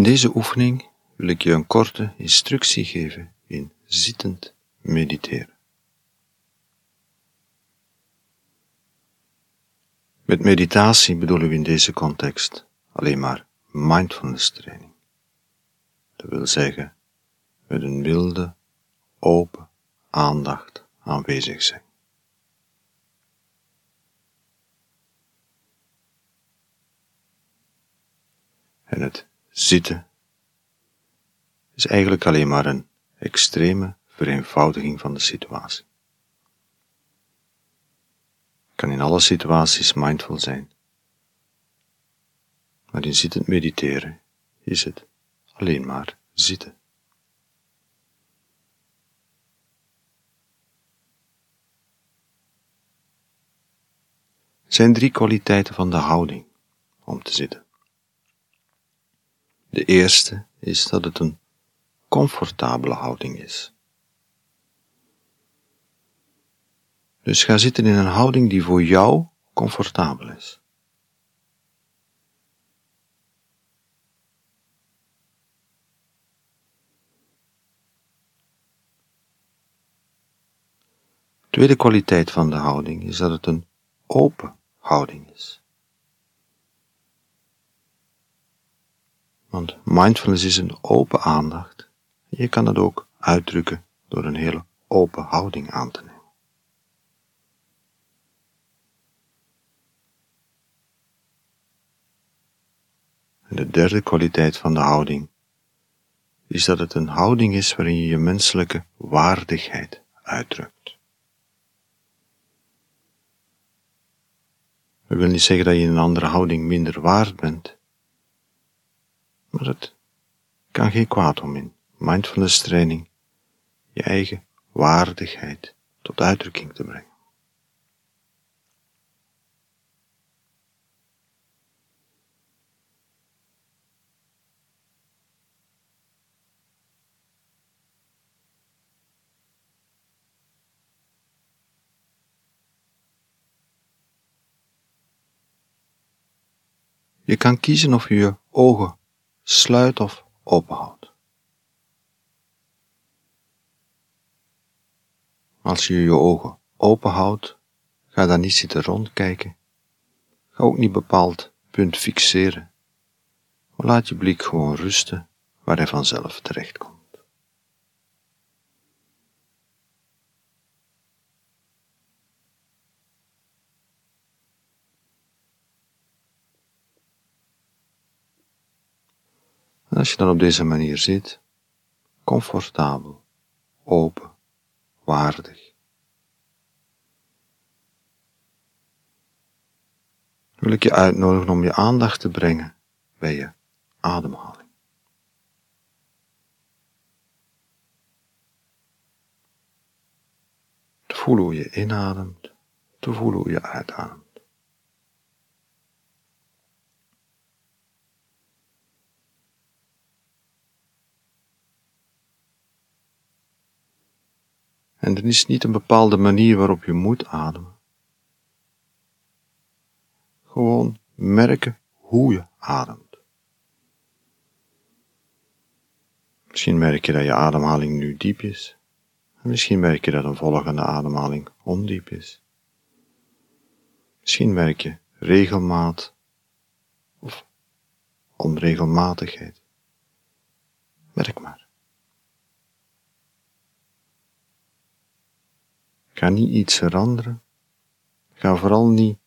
In deze oefening wil ik je een korte instructie geven in zittend mediteren. Met meditatie bedoelen we in deze context alleen maar mindfulness training. Dat wil zeggen, met een wilde, open aandacht aanwezig zijn. En het zitten is eigenlijk alleen maar een extreme vereenvoudiging van de situatie. Kan in alle situaties mindful zijn. Maar in zittend mediteren is het alleen maar zitten. Zijn drie kwaliteiten van de houding om te zitten. De eerste is dat het een comfortabele houding is. Dus ga zitten in een houding die voor jou comfortabel is. Tweede kwaliteit van de houding is dat het een open houding is. Want mindfulness is een open aandacht. Je kan het ook uitdrukken door een hele open houding aan te nemen. En de derde kwaliteit van de houding is dat het een houding is waarin je je menselijke waardigheid uitdrukt. Dat wil niet zeggen dat je in een andere houding minder waard bent, maar het kan geen kwaad om in mindfulness training je eigen waardigheid tot uitdrukking te brengen. Je kan kiezen of je je ogen sluit of openhoudt. Als je je ogen openhoudt, ga dan niet zitten rondkijken. Ga ook niet bepaald punt fixeren. Laat je blik gewoon rusten waar hij vanzelf terechtkomt. En als je dan op deze manier zit, comfortabel, open, waardig, wil ik je uitnodigen om je aandacht te brengen bij je ademhaling. Te voelen hoe je inademt, te voelen hoe je uitademt. En er is niet een bepaalde manier waarop je moet ademen. Gewoon merken hoe je ademt. Misschien merk je dat je ademhaling nu diep is. En misschien merk je dat een volgende ademhaling ondiep is. Misschien merk je regelmaat of onregelmatigheid. Merk maar. Ga niet iets veranderen. Ga vooral niet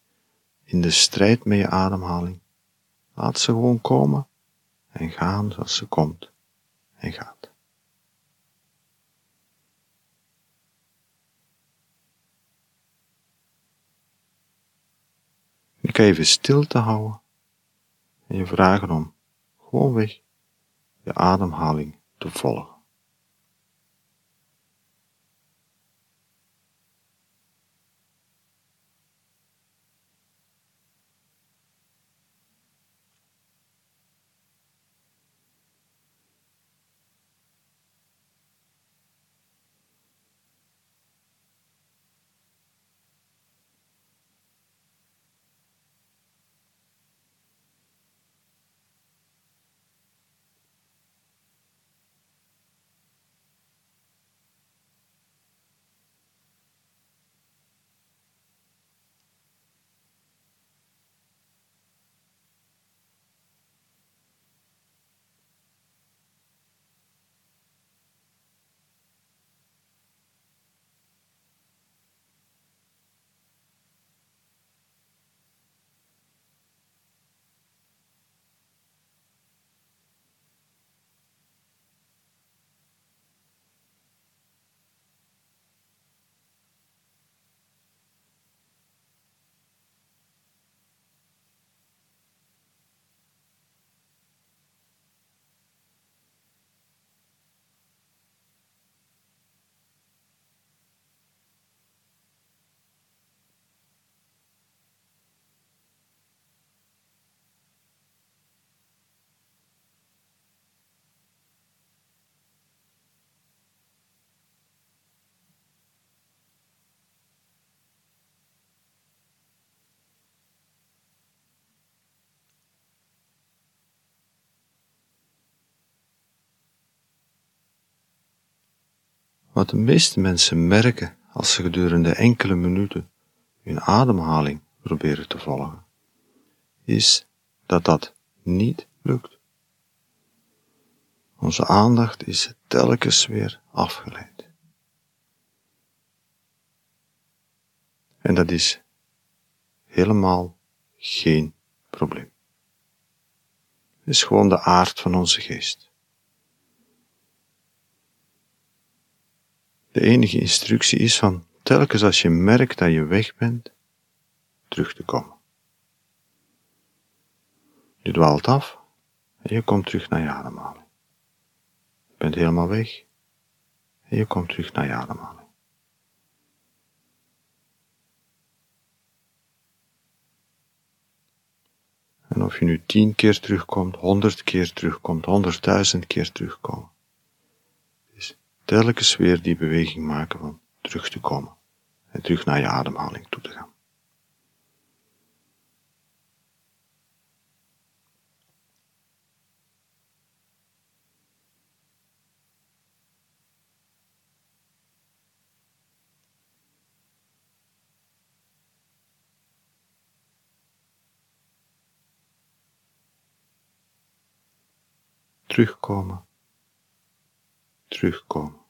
in de strijd met je ademhaling. Laat ze gewoon komen en gaan zoals ze komt en gaat. Je kan even stil te houden en je vragen om gewoonweg je ademhaling te volgen. Wat de meeste mensen merken als ze gedurende enkele minuten hun ademhaling proberen te volgen, is dat dat niet lukt. Onze aandacht is telkens weer afgeleid. En dat is helemaal geen probleem. Het is gewoon de aard van onze geest. De enige instructie is van telkens als je merkt dat je weg bent, terug te komen. Je dwaalt af en je komt terug naar je ademhaling. Je bent helemaal weg en je komt terug naar je ademhaling. En of je nu tien keer terugkomt, honderd keer terugkomt, honderdduizend keer terugkomt. Telkens weer die beweging maken van terug te komen en terug naar je ademhaling toe te gaan. terugkomen, terugkomen,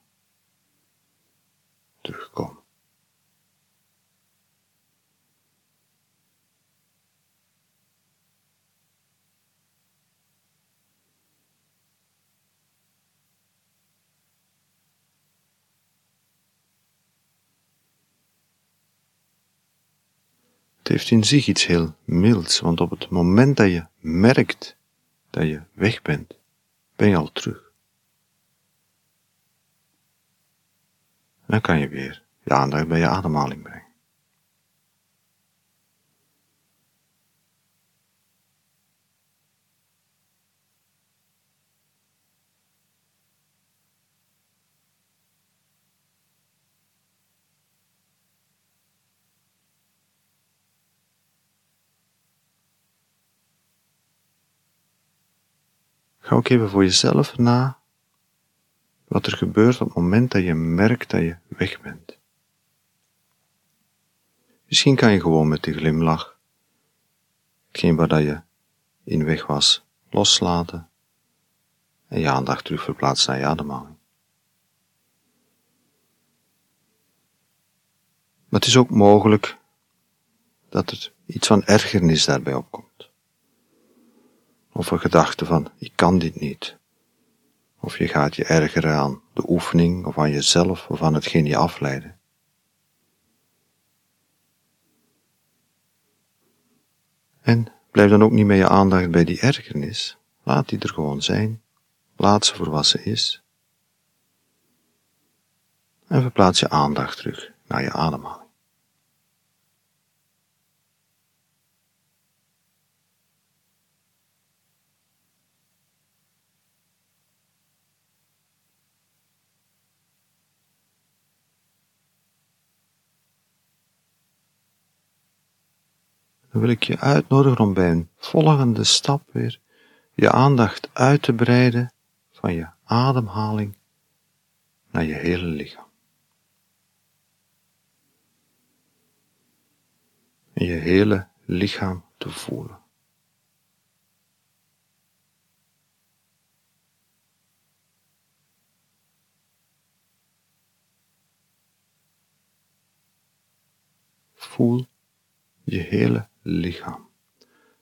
terugkomen. Het heeft in zich iets heel milds, want op het moment dat je merkt dat je weg bent, ben je al terug. Dan kan je weer je aandacht bij je ademhaling brengen. Ga ook even voor jezelf na wat er gebeurt op het moment dat je merkt dat je weg bent. Misschien kan je gewoon met die glimlach hetgeen waar dat je in weg was loslaten en je aandacht terug verplaatsen naar je ademhaling. Maar het is ook mogelijk dat er iets van ergernis daarbij opkomt. Of een gedachte van, ik kan dit niet. Of je gaat je ergeren aan de oefening of aan jezelf of aan hetgeen je afleiden. En blijf dan ook niet met je aandacht bij die ergernis. Laat die er gewoon zijn. Laat ze voor wat ze is. En verplaats je aandacht terug naar je ademhaling. Dan wil ik je uitnodigen om bij een volgende stap weer je aandacht uit te breiden van je ademhaling naar je hele lichaam. En je hele lichaam te voelen. Voel je hele lichaam.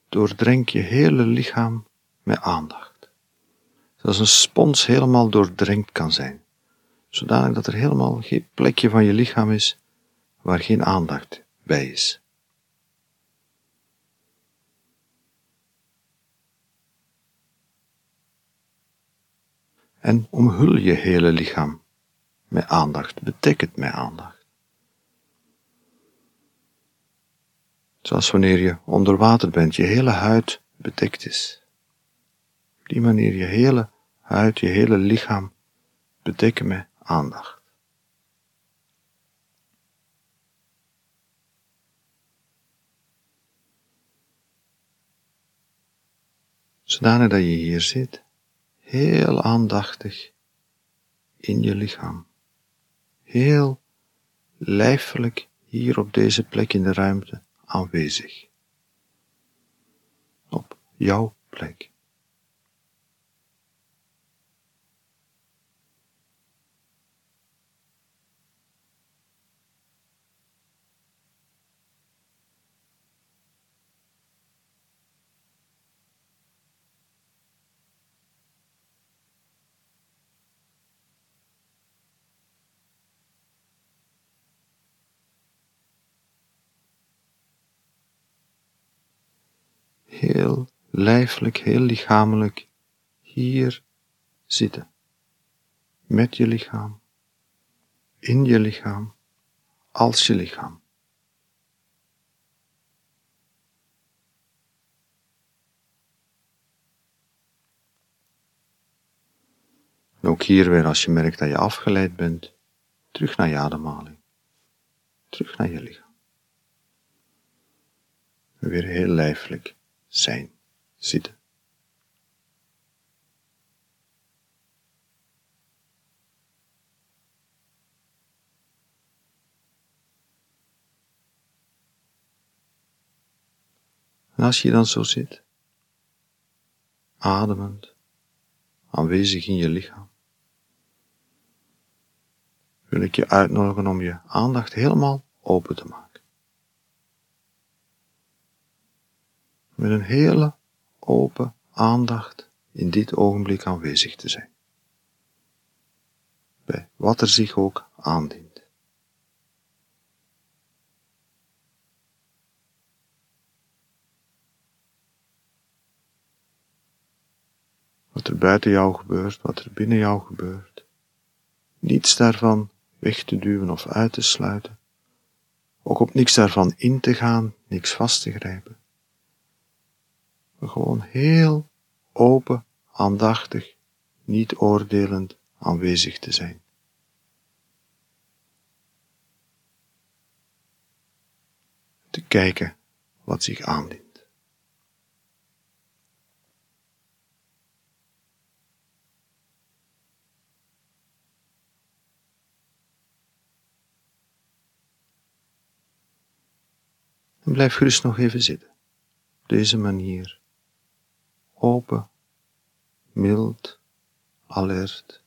Doordrenk je hele lichaam met aandacht. Zoals een spons helemaal doordrenkt kan zijn, zodanig dat er helemaal geen plekje van je lichaam is waar geen aandacht bij is. En omhul je hele lichaam met aandacht, betekent met aandacht. Zoals wanneer je onder water bent, je hele huid bedekt is. Op die manier je hele huid, je hele lichaam bedekken met aandacht. Zodanig dat je hier zit, heel aandachtig in je lichaam, heel lijfelijk hier op deze plek in de ruimte aanwezig. Op jouw plek. Heel lijfelijk, heel lichamelijk hier zitten. Met je lichaam, in je lichaam, als je lichaam. En ook hier weer, als je merkt dat je afgeleid bent, terug naar je ademhaling. Terug naar je lichaam. Weer heel lijfelijk zijn, zitten. En als je dan zo zit, ademend, aanwezig in je lichaam, wil ik je uitnodigen om je aandacht helemaal open te maken. Met een hele open aandacht in dit ogenblik aanwezig te zijn. Bij wat er zich ook aandient. Wat er buiten jou gebeurt, wat er binnen jou gebeurt, niets daarvan weg te duwen of uit te sluiten, ook op niks daarvan in te gaan, niks vast te grijpen gewoon heel open, aandachtig, niet oordelend aanwezig te zijn. Te kijken wat zich aandient. En blijf gerust nog even zitten. Op deze manier open, mild, alert,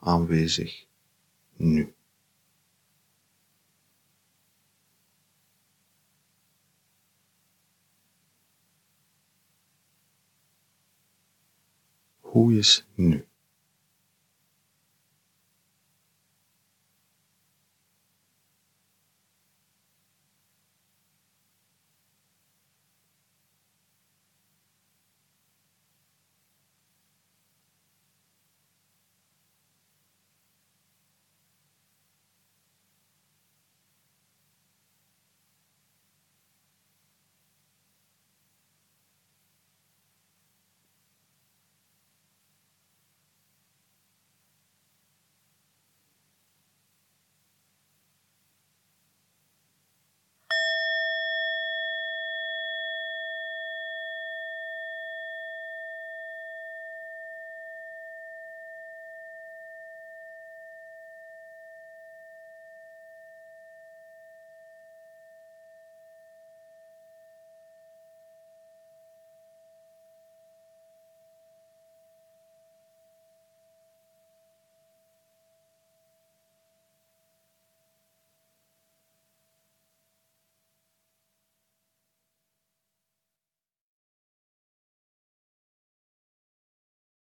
aanwezig, nu. Hoe is nu?